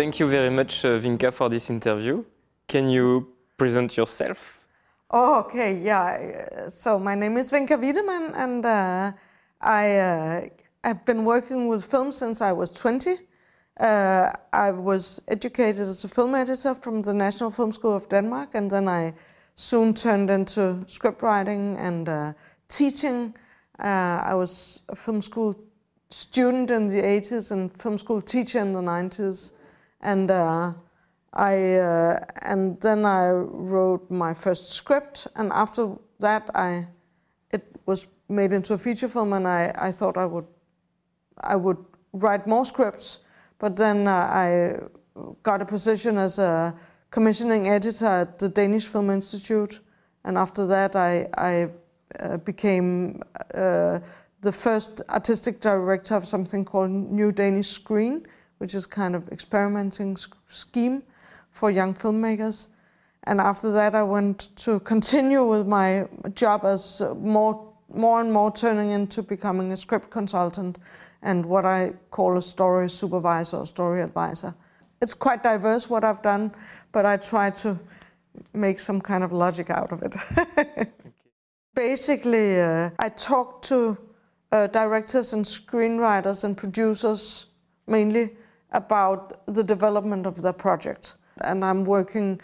thank you very much, uh, Vinca, for this interview. Can you present yourself? Oh, okay, yeah. So my name is Vinca Wiedemann, and uh, I uh, have been working with film since I was 20. Uh, I was educated as a film editor from the National Film School of Denmark, and then I soon turned into script writing and uh, teaching. Uh, I was a film school student in the 80s and film school teacher in the 90s, and uh, I uh, and then I wrote my first script, and after that, I it was made into a feature film, and I, I thought I would I would write more scripts, but then uh, I got a position as a commissioning editor at the Danish Film Institute, and after that, I I uh, became uh, the first artistic director of something called New Danish Screen, which is kind of experimenting scheme for young filmmakers. And after that, I went to continue with my job as more, more and more turning into becoming a script consultant and what I call a story supervisor or story advisor. It's quite diverse what I've done, but I try to make some kind of logic out of it. Basically, uh, I talk to uh, directors and screenwriters and producers mainly about the development of their project and I'm working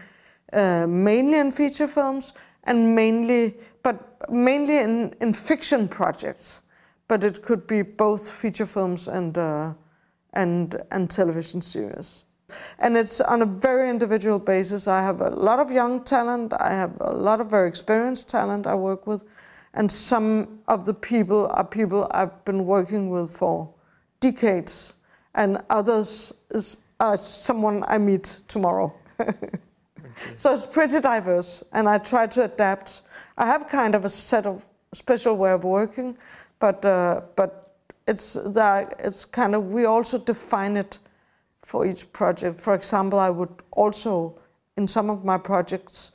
uh, mainly in feature films and mainly, but mainly in, in fiction projects. But it could be both feature films and uh, and and television series. And it's on a very individual basis. I have a lot of young talent. I have a lot of very experienced talent I work with, and some of the people are people I've been working with for decades, and others is uh, someone I meet tomorrow. So it's pretty diverse, and I try to adapt. I have kind of a set of special way of working, but uh, but it's that it's kind of we also define it for each project. For example, I would also in some of my projects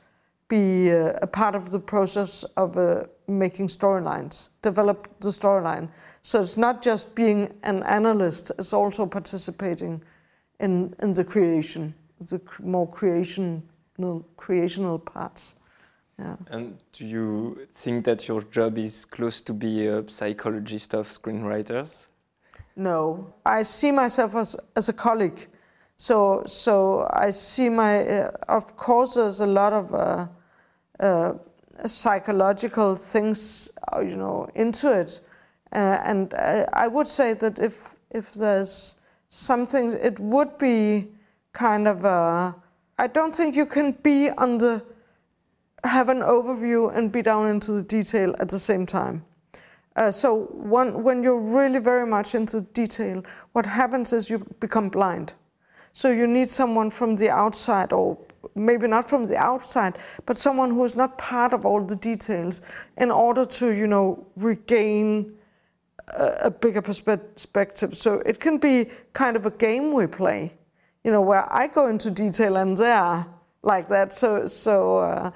be uh, a part of the process of uh, making storylines, develop the storyline. So it's not just being an analyst; it's also participating in, in the creation, the more creational, creational parts. Yeah. And do you think that your job is close to be a psychologist of screenwriters? No, I see myself as, as a colleague. So, so I see my, uh, of course, there's a lot of uh, uh, psychological things, uh, you know, into it. Uh, and I, I would say that if, if there's something, it would be kind of a, I don't think you can be under, have an overview and be down into the detail at the same time. Uh, so one, when you're really very much into detail, what happens is you become blind. So you need someone from the outside, or maybe not from the outside, but someone who is not part of all the details, in order to, you know, regain a, bigger perspective. So it can be kind of a game we play, you know, where I go into detail and they are like that. So, so uh,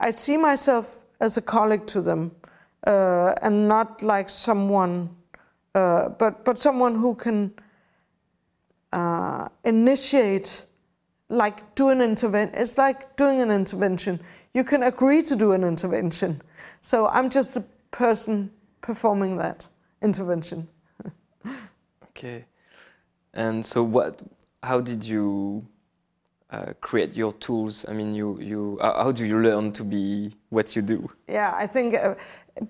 I see myself as a colleague to them uh, and not like someone, uh, but, but someone who can uh, initiate, like do an intervention. It's like doing an intervention. You can agree to do an intervention. So I'm just a person performing that intervention. okay. And so, what? How did you uh, create your tools? I mean, you, you, uh, how do you learn to be what you do? Yeah, I think uh,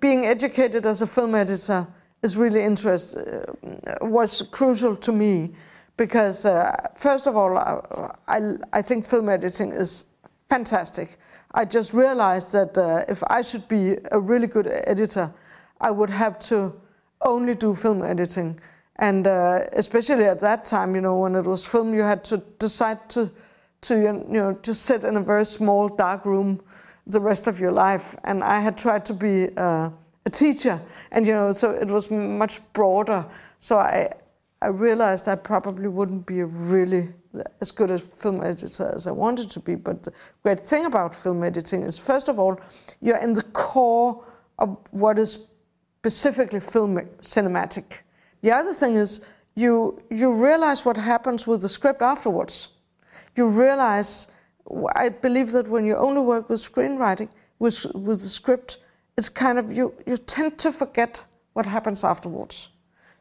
being educated as a film editor is really interest uh, was crucial to me because uh, first of all, uh, I, I think film editing is fantastic. I just realized that if I should be a really good editor, I would have to only do film editing. And uh, especially at that time, you know, when it was film, you had to decide to, to you know, just sit in a very small, dark room the rest of your life. And I had tried to be uh, a teacher, and you know, so it was much broader. So I, I realized I probably wouldn't be really as good a film editor as I wanted to be. But the great thing about film editing is, first of all, you're in the core of what is specifically film cinematic. The other thing is you you realize what happens with the script afterwards. you realize. I believe that when you only work with screenwriting, with with the script, it's kind of you you tend to forget what happens afterwards.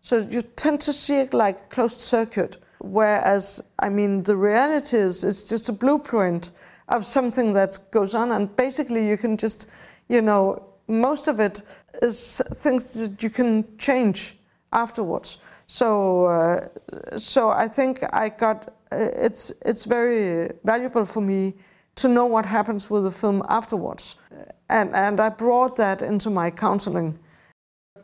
So you tend to see it like closed circuit. Whereas, I mean, the reality is it's just a blueprint of something that goes on, and basically you can just, you know, most of it is things that you can change afterwards. So, uh, so I think I got uh, it's it's very valuable for me to know what happens with the film afterwards, and and I brought that into my counseling.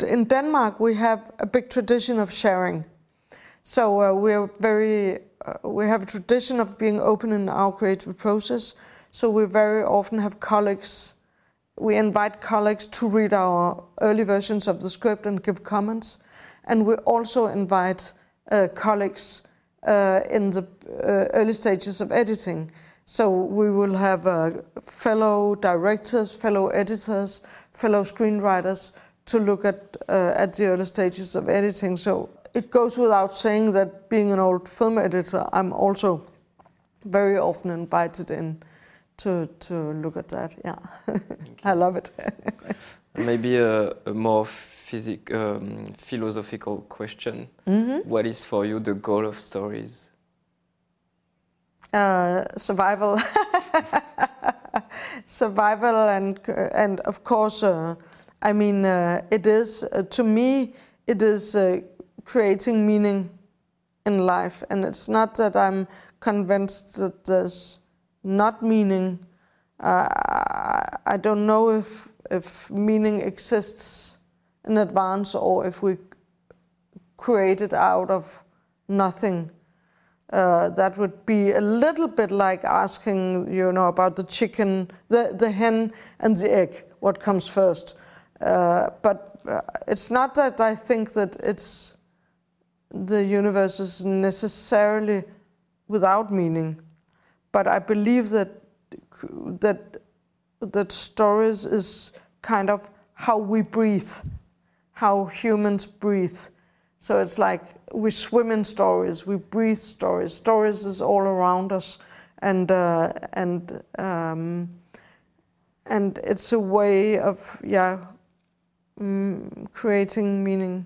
In Denmark, we have a big tradition of sharing. So uh, we're very, uh, we have a tradition of being open in our creative process. So we very often have colleagues, we invite colleagues to read our early versions of the script and give comments. And we also invite uh, colleagues uh, in the uh, early stages of editing. So we will have uh, fellow directors, fellow editors, fellow screenwriters to look at at the early stages of editing. So it goes without saying that being an old film editor, I'm also very often invited in to to look at that. Yeah, I love it. Maybe a, a more physic, um, philosophical question. Mm -hmm. What is for you the goal of stories? Uh, survival, survival, and and of course, uh, I mean, uh, it is uh, to me, it is uh, creating meaning in life. And it's not that I'm convinced that there's not meaning. Uh, I don't know if, if meaning exists in advance or if we create it out of nothing. Uh, that would be a little bit like asking, you know, about the chicken, the, the hen and the egg, what comes first. Uh, but uh, it's not that I think that it's the universe is necessarily without meaning, but I believe that that that stories is kind of how we breathe, how humans breathe. So it's like we swim in stories, we breathe stories. Stories is all around us, and uh, and um, and it's a way of yeah, mm, creating meaning.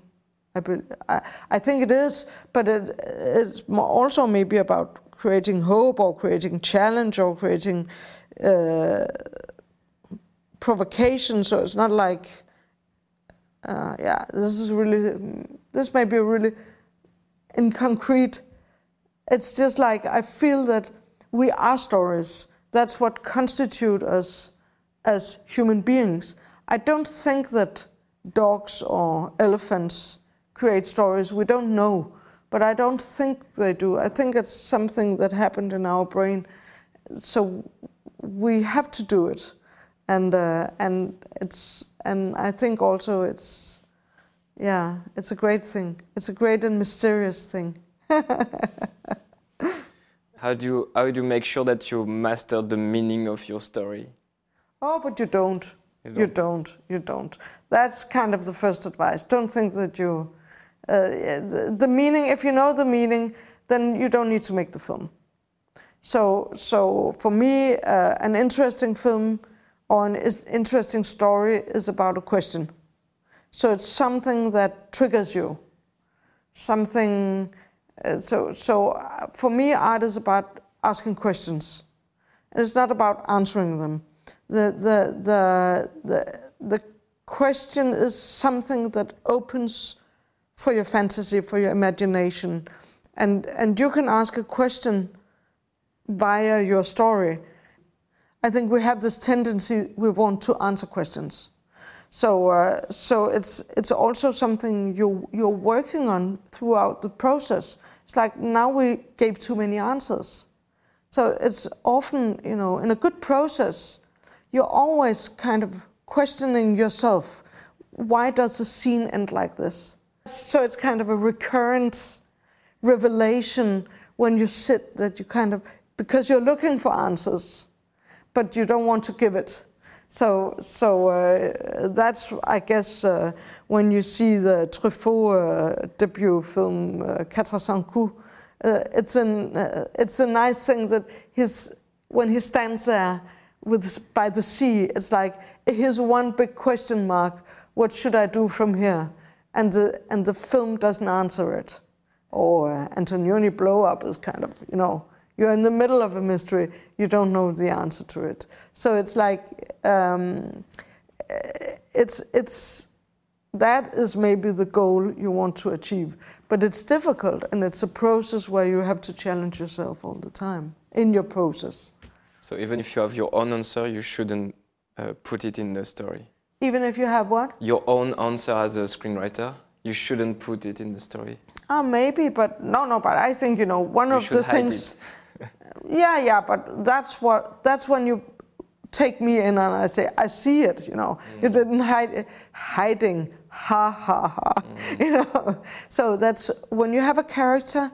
I, I think it is, but it, it's also maybe about creating hope or creating challenge or creating uh, provocation. So it's not like, uh, yeah, this is really, this may be really in concrete. It's just like I feel that we are stories. That's what constitute us as human beings. I don't think that dogs or elephants create stories. We don't know, but I don't think they do. I think it's something that happened in our brain. So we have to do it, and uh, and it's and I think also it's yeah, it's a great thing. It's a great and mysterious thing. how do you how do you make sure that you master the meaning of your story? Oh, but you don't. You don't. You don't. You don't. That's kind of the first advice. Don't think that you uh, the, meaning, if you know the meaning, then you don't need to make the film. So, so for me, uh, an interesting film or an interesting story is about a question. So it's something that triggers you. Something. Uh, so, so uh, for me, art is about asking questions. It's not about answering them. The, the, the, the, the question is something that opens for your fantasy, for your imagination. And, and you can ask a question via your story. I think we have this tendency we want to answer questions. So, uh, so it's it's also something you you're working on throughout the process. It's like now we gave too many answers. So it's often you know in a good process, you're always kind of questioning yourself. Why does the scene end like this? So it's kind of a recurrent revelation when you sit that you kind of, because you're looking for answers, but you don't want to give it. So, so uh, that's, I guess, uh, when you see the Truffaut uh, debut film, uh, Quatre Cents Coups, uh, it's an uh, it's a nice thing that his when he stands there with by the sea, it's like here's one big question mark. What should I do from here? And the and the film doesn't answer it. Or Antonioni blow up is kind of you know you're in the middle of a mystery, you don't know the answer to it. So it's like um, it's it's that is maybe the goal you want to achieve. But it's difficult and it's a process where you have to challenge yourself all the time in your process. So even if you have your own answer, you shouldn't uh, put it in the story. Even if you have what? Your own answer as a screenwriter, you shouldn't put it in the story. Ah, maybe, but no, no. But I think you know one You of the things. yeah, yeah, but that's what that's when you take me in and I say I see it. You know, you didn't hide it. hiding. Ha ha ha. You know, so that's when you have a character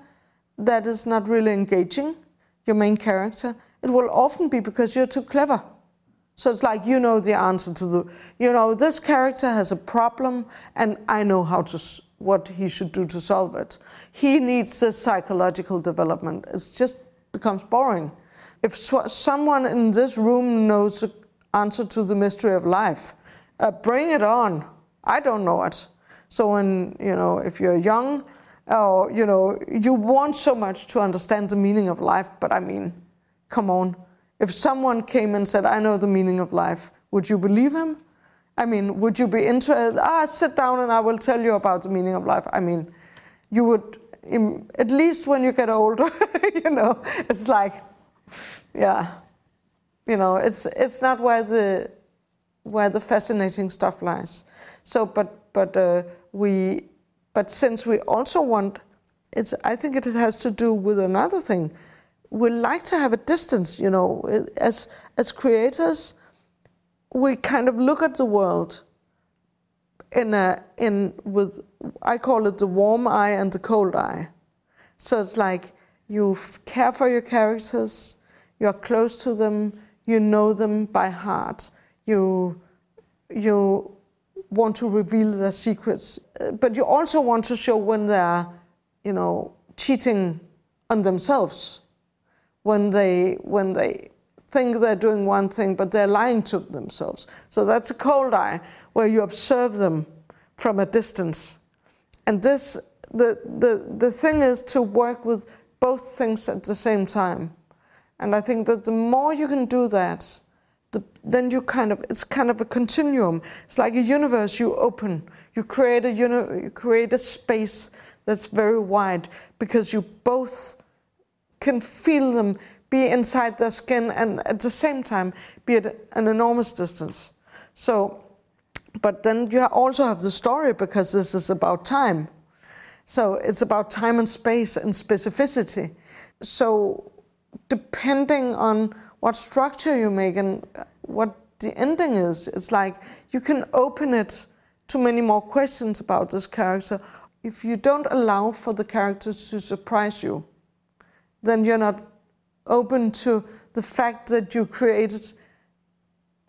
that is not really engaging, your main character. It will often be because you're too clever. So it's like you know the answer to the, you know, this character has a problem, and I know how to what he should do to solve it. He needs this psychological development. It just becomes boring. If sw- someone in this room knows the answer to the mystery of life, uh, bring it on. I don't know it. So when you know, if you're young, or you know, you want so much to understand the meaning of life, but I mean, come on. If someone came and said, I know the meaning of life, would you believe him? I mean, would you be interested? Ah, sit down and I will tell you about the meaning of life. I mean, you would, at least when you get older, you know, it's like, yeah, you know, it's it's not where the where the fascinating stuff lies. So, but but uh, we, but since we also want, it's I think it has to do with another thing. We like to have a distance, you know, as as creators. We kind of look at the world in a in with I call it the warm eye and the cold eye. So it's like you care for your characters, you're close to them, you know them by heart, you you want to reveal their secrets, uh, but you also want to show when they're, you know, cheating on themselves, when they when they think they're doing one thing but they're lying to themselves. So that's a cold eye where you observe them from a distance. And this the the the thing is to work with both things at the same time. And I think that the more you can do that, the, then you kind of it's kind of a continuum. It's like a universe you open. You create a uni- you create a space that's very wide because you both can feel them be inside their skin and at the same time be at an enormous distance. So, but then you also have the story because this is about time. So it's about time and space and specificity. So depending on what structure you make and uh, what the ending is, it's like you can open it to many more questions about this character. If you don't allow for the characters to surprise you, then you're not open to the fact that you created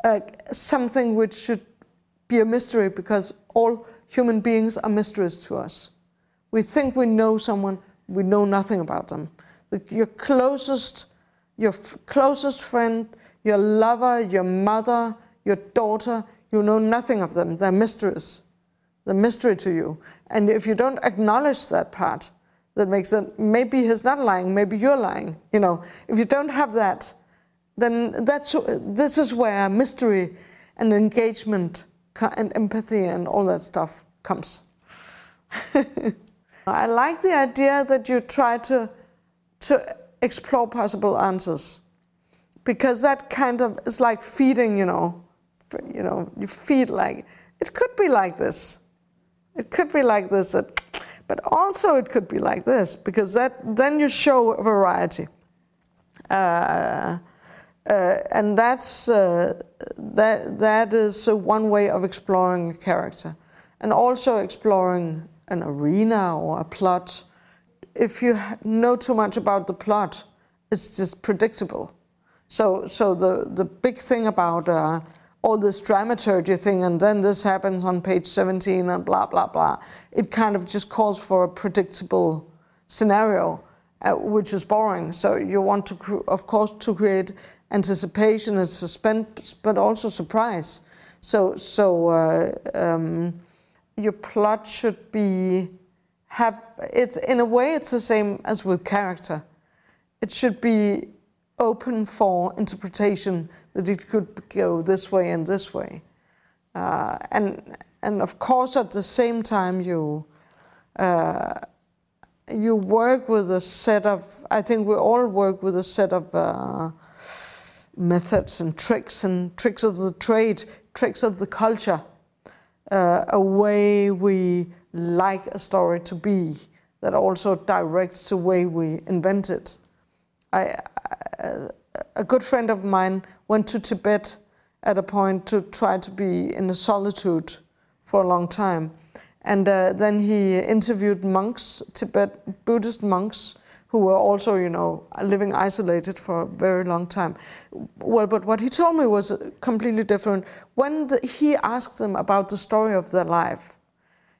uh, something which should be a mystery because all human beings are mysteries to us. We think we know someone, we know nothing about them. The, your closest, your f- closest friend, your lover, your mother, your daughter, you know nothing of them. They're mysteries. They're mystery to you. And if you don't acknowledge that part, that makes it maybe he's not lying, maybe you're lying. You know, if you don't have that, then that's this is where mystery and engagement and empathy and all that stuff comes. I like the idea that you try to to explore possible answers because that kind of is like feeding, you know, you know, you feed like it could be like this. It could be like this, it- but also it could be like this because that then you show variety. Uh, uh, and that's uh, that that is one way of exploring a character, and also exploring an arena or a plot. If you know too much about the plot, it's just predictable. So, so the the big thing about uh, all this dramaturgy thing, and then this happens on page 17, and blah blah blah. It kind of just calls for a predictable scenario, uh, which is boring. So you want to, of course, to create anticipation and suspense, but also surprise. So, so uh, um, your plot should be have it's in a way it's the same as with character. It should be open for interpretation that it could go this way and this way, uh, and and of course at the same time you. Uh, you work with a set of i think we all work with a set of uh, methods and tricks and tricks of the trade tricks of the culture uh, a way we like a story to be that also directs the way we invent it I, a good friend of mine went to tibet at a point to try to be in a solitude for a long time and uh, then he interviewed monks, Tibet Buddhist monks, who were also, you know, living isolated for a very long time. Well, but what he told me was completely different. When the, he asked them about the story of their life,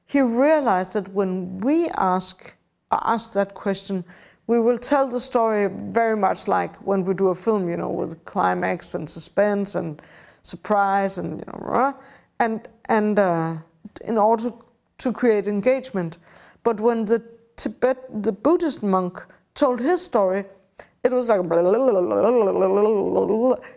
he realized that when we ask ask that question, we will tell the story very much like when we do a film, you know, with climax and suspense and surprise and you know, and and uh, in order to to create engagement. But when the Tibet, the Buddhist monk told his story, it was like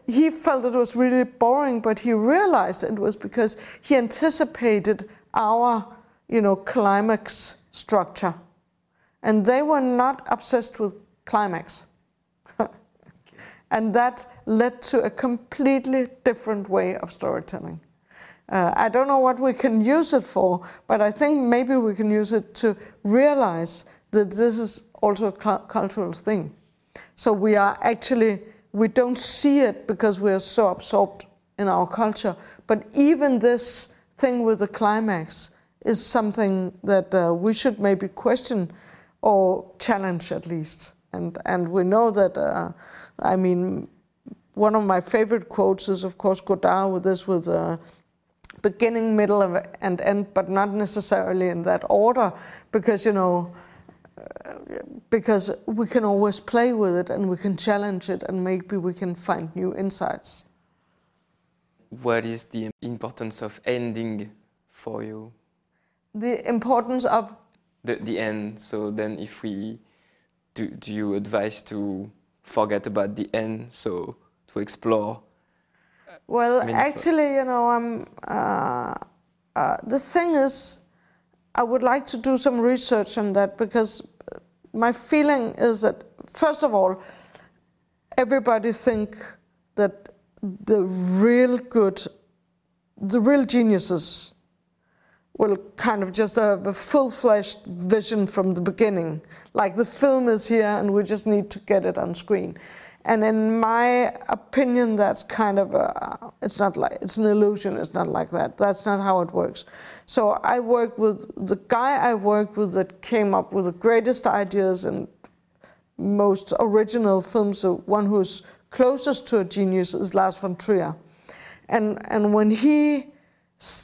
he felt it was really boring, but he realized it was because he anticipated our, you know, climax structure, and they were not obsessed with climax, and that led to a completely different way of storytelling. Uh, I don't know what we can use it for, but I think maybe we can use it to realize that this is also a cu- cultural thing. So we are actually, we don't see it because we are so absorbed in our culture. But even this thing with the climax is something that uh, we should maybe question or challenge at least. And, and we know that, uh, I mean, one of my favorite quotes is, of course, Godard with this with uh, beginning, middle, and end, but not necessarily in that order, because you know, uh, because we can always play with it and we can challenge it, and maybe we can find new insights. What is the importance of ending for you? The importance of the the end. So then, if we do, do you advise to forget about the end, so to explore well, actually, you know, I'm. Uh, uh, the thing is, I would like to do some research on that because my feeling is that first of all, everybody think that the real good, the real geniuses will kind of just have a full-fledged vision from the beginning. Like the film is here and we just need to get it on screen. And in my opinion, that's kind of a, it's not like, it's an illusion, it's not like that. That's not how it works. So I work with, the guy I worked with that came up with the greatest ideas and most original films, the one who's closest to a genius is Lars von Trier. And, and when he,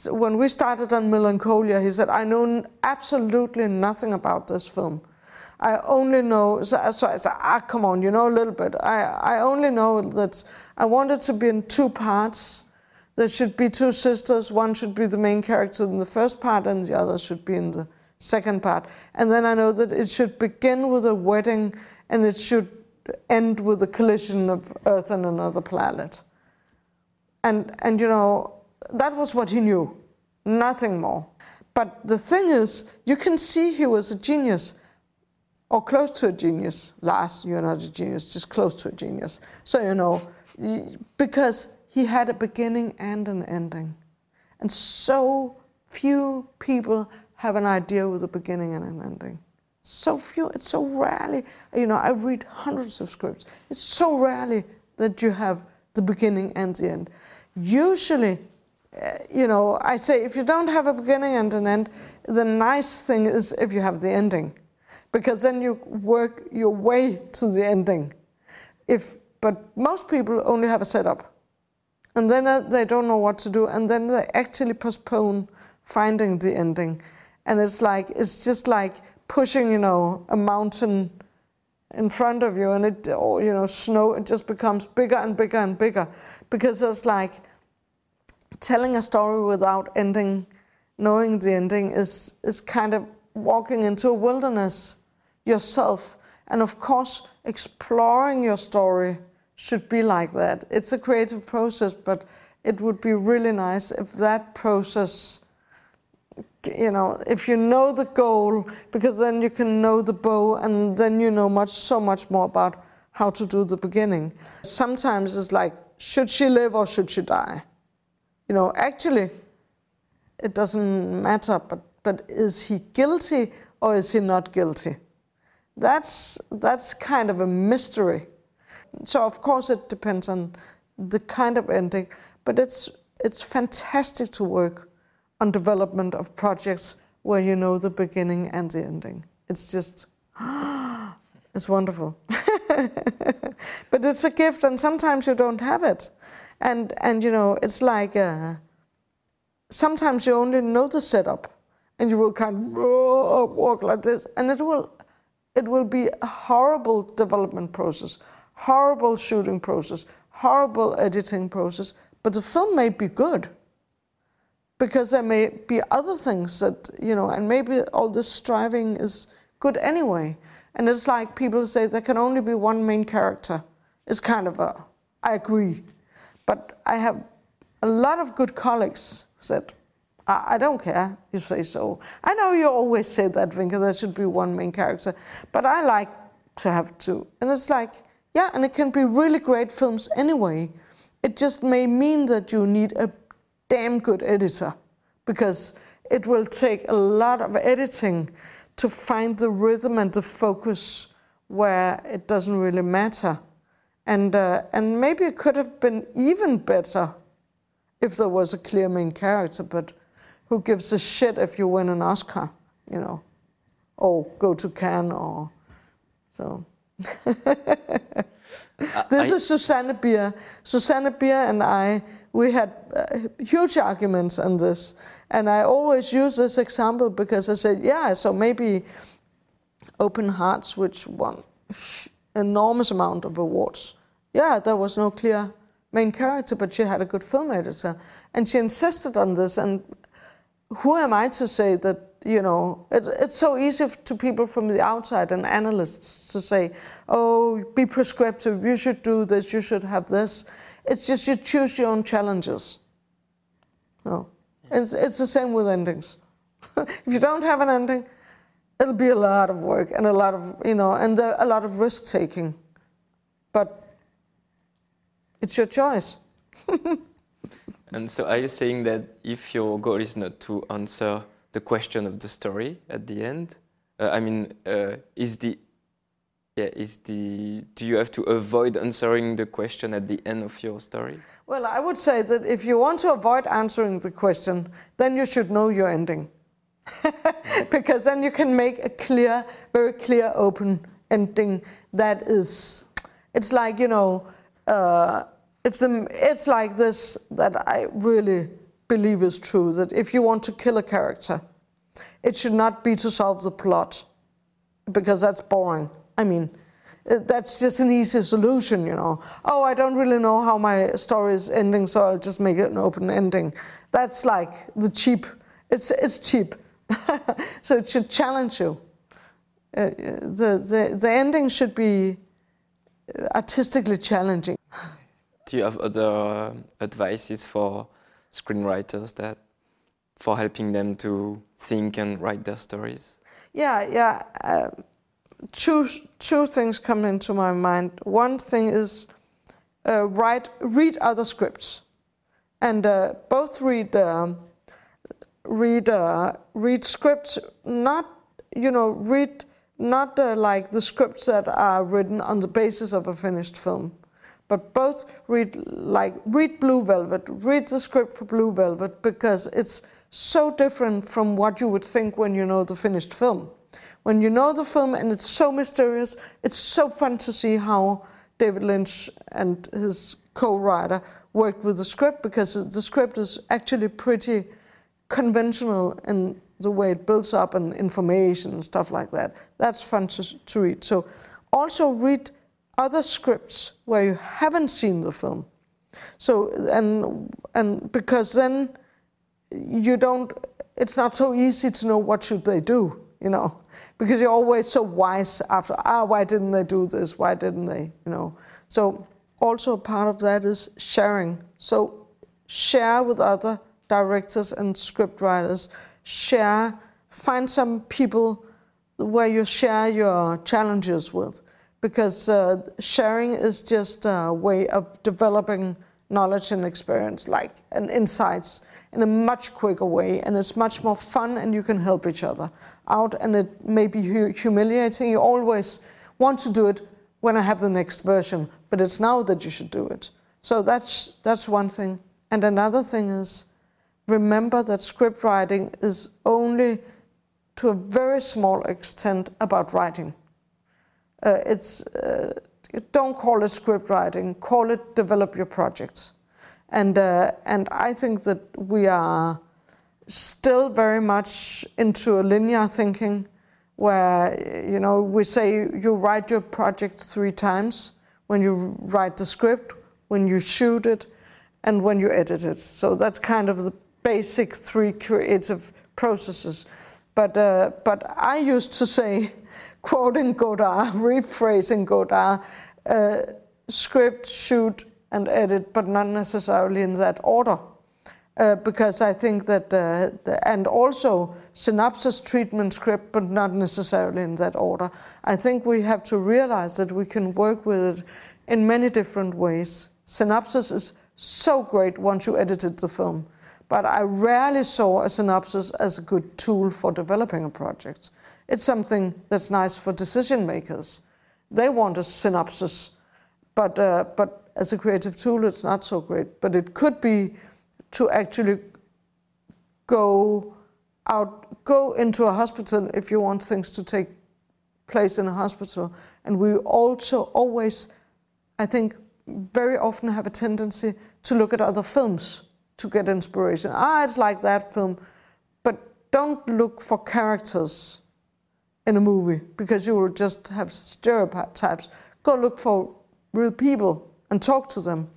when we started on Melancholia, he said, I know absolutely nothing about this film. I only know, so, so I said, ah, come on, you know a little bit. I, I only know that I wanted to be in two parts. There should be two sisters. One should be the main character in the first part, and the other should be in the second part. And then I know that it should begin with a wedding, and it should end with a collision of Earth and another planet. And, and you know, that was what he knew, nothing more. But the thing is, you can see he was a genius or close to a genius. Lars, you're not a genius, just close to a genius. So, you know, because he had a beginning and an ending. And so few people have an idea with a beginning and an ending. So few, it's so rarely, you know, I read hundreds of scripts. It's so rarely that you have the beginning and the end. Usually, you know, I say if you don't have a beginning and an end, the nice thing is if you have the ending because then you work your way to the ending. If, but most people only have a setup. And then uh, they don't know what to do, and then they actually postpone finding the ending. And it's like, it's just like pushing, you know, a mountain in front of you and it or you know snow it just becomes bigger and bigger and bigger because it's like telling a story without ending knowing the ending is is kind of walking into a wilderness yourself and of course exploring your story should be like that it's a creative process but it would be really nice if that process you know, if you know the goal, because then you can know the bow and then you know much, so much more about how to do the beginning. Sometimes it's like, should she live or should she die? You know, actually, it doesn't matter, but, but is he guilty or is he not guilty? That's, that's kind of a mystery. So, of course, it depends on the kind of ending, but it's, it's fantastic to work on development of projects where you know the beginning and the ending. It's just, it's wonderful. but it's a gift, and sometimes you don't have it. And, and you know, it's like uh, sometimes you only know the setup, and you will kind of walk like this, and it will, it will be a horrible development process, horrible shooting process, horrible editing process, but the film may be good because there may be other things that you know and maybe all this striving is good anyway. And it's like people say there can only be one main character. It's kind of a i agree but i have a lot of good colleagues who said I, don't care you say so. I know you always say that Vinca there should be one main character but i like to have two. And it's like yeah and it can be really great films anyway. It just may mean that you need a damn good editor because it will take a lot of editing to find the rhythm and the focus where it doesn't really matter. And, uh, and maybe it could have been even better if there was a clear main character, but who gives a shit if you win an Oscar, you know, or go to Cannes or so. this I, is Susanne Bier. Susanne Bier and I, we had uh, huge arguments on this. And I always use this example because I said, yeah, so maybe Open Hearts, which won enormous amount of awards. Yeah, there was no clear main character, but she had a good film editor. And she insisted on this. And who am I to say that you know, it, it's so easy to people from the outside and analysts to say, oh, be prescriptive, you should do this, you should have this. It's just you choose your own challenges. No. It's, it's the same with endings. if you don't have an ending, it'll be a lot of work and a lot of, you know, and a lot of risk taking. But it's your choice. and so are you saying that if your goal is not to answer the question of the story at the end? Uh, I mean, uh, is the yeah, is the do you have to avoid answering the question at the end of your story? Well, I would say that if you want to avoid answering the question, then you should know your ending. because then you can make a clear, very clear, open ending that is, it's like, you know, uh, if the, it's like this that I really believe is true that if you want to kill a character, it should not be to solve the plot because that's boring. I mean, that's just an easy solution, you know. Oh, I don't really know how my story is ending, so I'll just make it an open ending. That's like the cheap. It's it's cheap, so it should challenge you. Uh, the the the ending should be artistically challenging. Do you have other advices for screenwriters that for helping them to think and write their stories? Yeah, yeah. Uh, two two things come into my mind. One thing is uh, write read other scripts, and uh, both read um, read read scripts. Not you know read not uh, like the scripts that are written on the basis of a finished film but both read like read Blue Velvet, read the script for Blue Velvet because it's so different from what you would think when you know the finished film. When you know the film and it's so mysterious, it's so fun to see how David Lynch and his co-writer worked with the script because the script is actually pretty conventional in the way it builds up and information and stuff like that. That's fun to, to read. So also read other scripts where you haven't seen the film. So and and because then you don't it's not so easy to know what should they do, you know, because you're always so wise after ah why didn't they do this? Why didn't they? You know. So also part of that is sharing. So share with other directors and script writers. Share, find some people where you share your challenges with, because uh, sharing is just a way of developing knowledge and experience, like and insights in a much quicker way, and it's much more fun, and you can help each other out. And it may be hu- humiliating. You always want to do it when I have the next version, but it's now that you should do it. So that's that's one thing. And another thing is remember that script writing is only to a very small extent about writing. Uh, it's uh, don't call it script writing, call it develop your projects. And uh, and I think that we are still very much into a linear thinking, where you know we say you write your project three times when you write the script, when you shoot it, and when you edit it. So that's kind of the basic three creative processes. But, uh, but I used to say, quoting Godard, rephrasing Godard, uh, script, shoot, and edit, but not necessarily in that order. Uh, because I think that, uh, the, and also synopsis, treatment, script, but not necessarily in that order. I think we have to realize that we can work with it in many different ways. Synopsis is so great once you edited the film but I rarely saw a synopsis as a good tool for developing a project. It's something that's nice for decision makers. They want a synopsis, but, uh, but as a creative tool, it's not so great. But it could be to actually go out, go into a hospital if you want things to take place in a hospital. And we also always, I think, very often have a tendency to look at other films to get inspiration. Ah, it's like that film. But don't look for characters in a movie because you will just have stereotypes. Go look for real people and talk to them.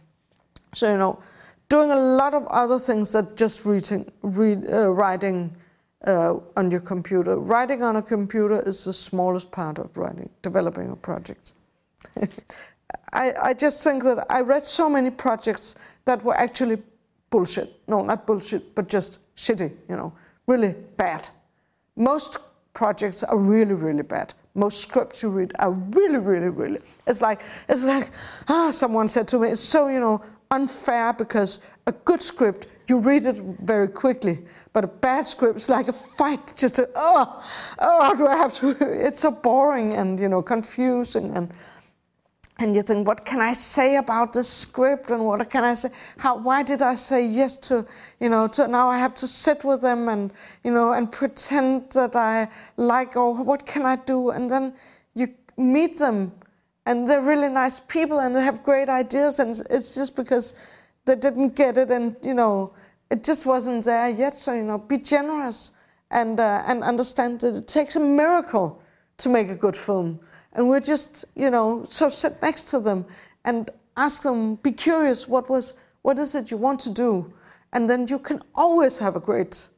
So, you know, doing a lot of other things than just reading, read, uh, writing uh, on your computer. Writing on a computer is the smallest part of writing, developing a project. I, I just think that I read so many projects that were actually bullshit. No, not bullshit, but just shitty, you know, really bad. Most projects are really, really bad. Most scripts you read are really, really, really. It's like it's like ah, someone said to me, it's so you know unfair because a good script you read it very quickly, but a bad script is like a fight. Just a, oh, oh, do I have to? It's so boring and you know confusing and and you think, what can I say about this script, and what can I say? How? Why did I say yes to, you know? To, now I have to sit with them and, you know, and pretend that I like, or what can I do? And then you meet them, and they're really nice people, and they have great ideas, and it's just because they didn't get it, and you know, it just wasn't there yet. So you know, be generous and uh, and understand that it takes a miracle to make a good film and we're just, you know, so sit next to them and ask them, be curious, what was, what is it you want to do? And then you can always have a great,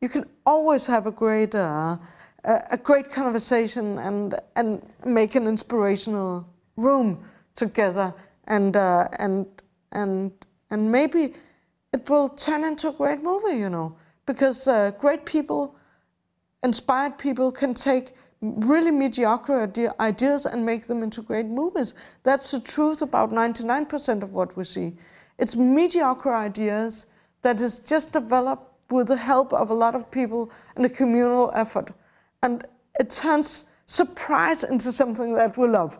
you can always have a great, uh, a great conversation and and make an inspirational room together and uh, and and and maybe it will turn into a great movie, you know, because uh, great people, inspired people can take really mediocre ideas and make them into great movies. That's the truth about 99% of what we see. It's mediocre ideas that is just developed with the help of a lot of people and a communal effort. And it turns surprise into something that we love.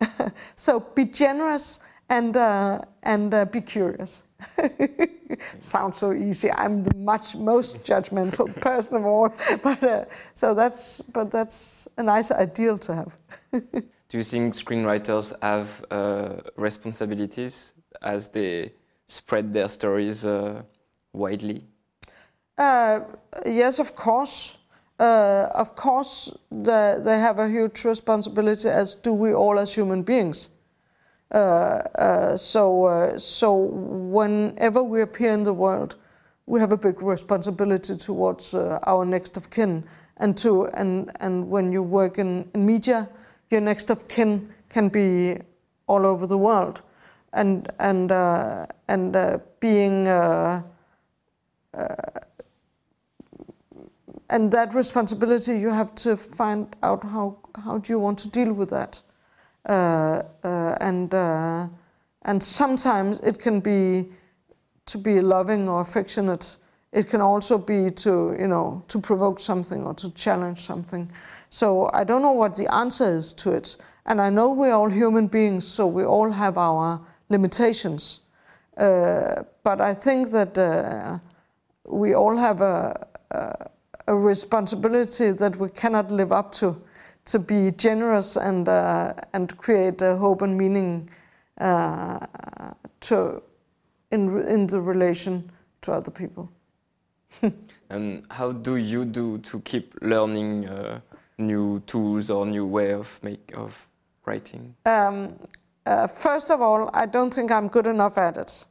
so be generous and, uh, and uh, be curious. Sounds so easy. I'm the much most judgmental person of all, but uh, so that's but that's a nice ideal to have. Do you think screenwriters have uh, responsibilities as they spread their stories uh, widely? Uh, yes, of course. uh, of course, the, they have a huge responsibility, as do we all as human beings. Uh, uh, so, uh, so whenever we appear in the world, we have a big responsibility towards uh, our next of kin, and to and and when you work in, in media, your next of kin can be all over the world, and and uh, and being and that responsibility you have to find out how how do you want to deal with that? uh, uh, and uh, and sometimes it can be to be loving or affectionate. It can also be to you know to provoke something or to challenge something. So i don't know what the answer is to it. And i know we're all human beings so we all have our limitations. Uh, but i think that uh, we all have a, a a responsibility that we cannot live up to, to be generous and, uh, and create hope and meaning uh, to, in, in the relation to other people. and how do you do to keep learning uh, new tools or new way of make of writing? Um, uh, first of all, I don't think I'm good enough at it.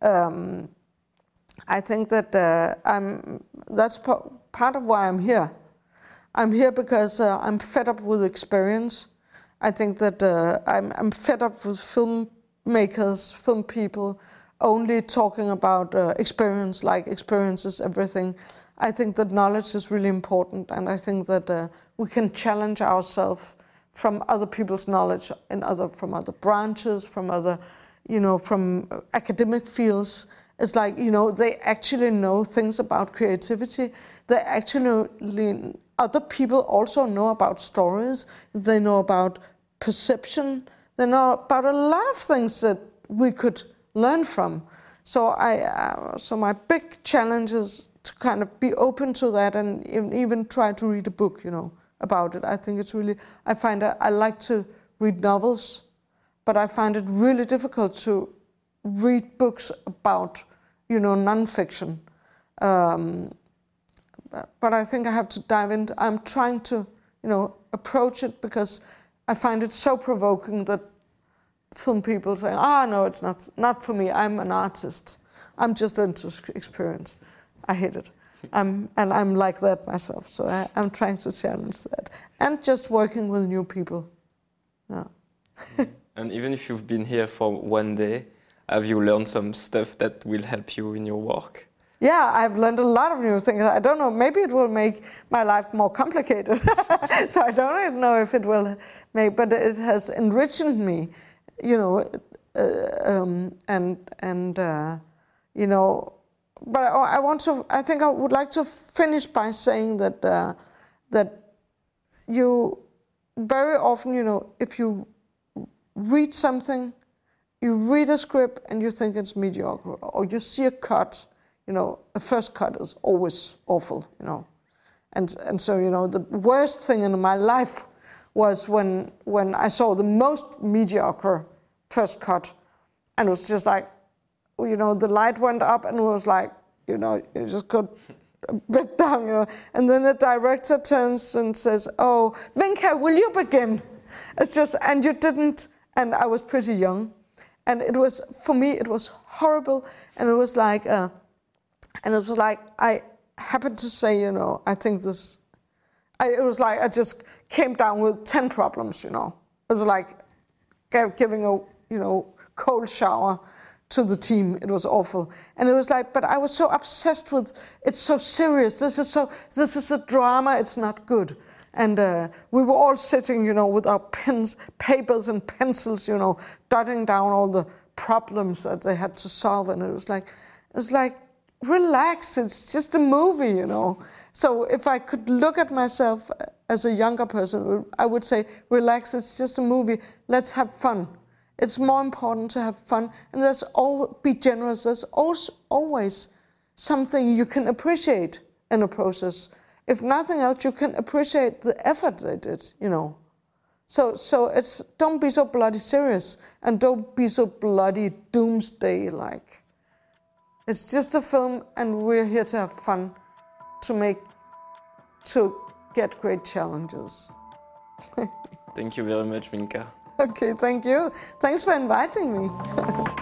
Um, I think that uh, I'm. That's part of why I'm here. I'm here because uh, I'm fed up with experience. I think that uh, I'm, I'm, fed up with filmmakers, film people, only talking about uh, experience, like experience is everything. I think that knowledge is really important, and I think that uh, we can challenge ourselves from other people's knowledge and other from other branches, from other, you know, from academic fields. It's like, you know, they actually know things about creativity. They actually, other people also know about stories. They know about perception. They know about a lot of things that we could learn from. So I, uh, so my big challenge is to kind of be open to that and even try to read a book, you know, about it. I think it's really, I find I like to read novels, but I find it really difficult to read books about, you know, nonfiction. Um, but I think I have to dive in. I'm trying to, you know, approach it because I find it so provoking that film people say, "Ah, oh, no, it's not not for me. I'm an artist. I'm just into experience." I hate it. I'm, and I'm like that myself. So I, am trying to challenge that and just working with new people. Yeah. and even if you've been here for one day, have you learned some stuff that will help you in your work? Yeah, I've learned a lot of new things. I don't know, maybe it will make my life more complicated. so I don't even know if it will make, but it has enriched me, you know, uh, um, and, and uh, you know, but I, I, want to, I think I would like to finish by saying that, uh, that you very often, you know, if you read something you read a script and you think it's mediocre, or you see a cut, you know, a first cut is always awful, you know. And, and so, you know, the worst thing in my life was when, when I saw the most mediocre first cut, and it was just like, you know, the light went up and it was like, you know, you just got a bit down, you know. And then the director turns and says, Oh, Vinca, will you begin? It's just, and you didn't, and I was pretty young and it was for me it was horrible. And it was like uh, and it was like i happened to say you know i think this I, it was like i just came down with 10 problems you know. It was like giving a you know cold shower to the team. It was awful. And it was like but i was so obsessed with it's so serious. This is so this is a drama. It's not good and uh, we were all sitting, you know, with our pens, papers and pencils, you know, jotting down all the problems that they had to solve. And it was like, it was like, relax, it's just a movie, you know. So if I could look at myself as a younger person, I would say, relax, it's just a movie, let's have fun. It's more important to have fun, and there's all be generous. There's also always something you can appreciate in a process if nothing else, you can appreciate the effort they did, you know. So, so it's don't be so bloody serious and don't be so bloody doomsday like. It's just a film, and we're here to have fun, to make, to get great challenges. Thank you very much, Vinca. Okay, thank you. Thanks for inviting me.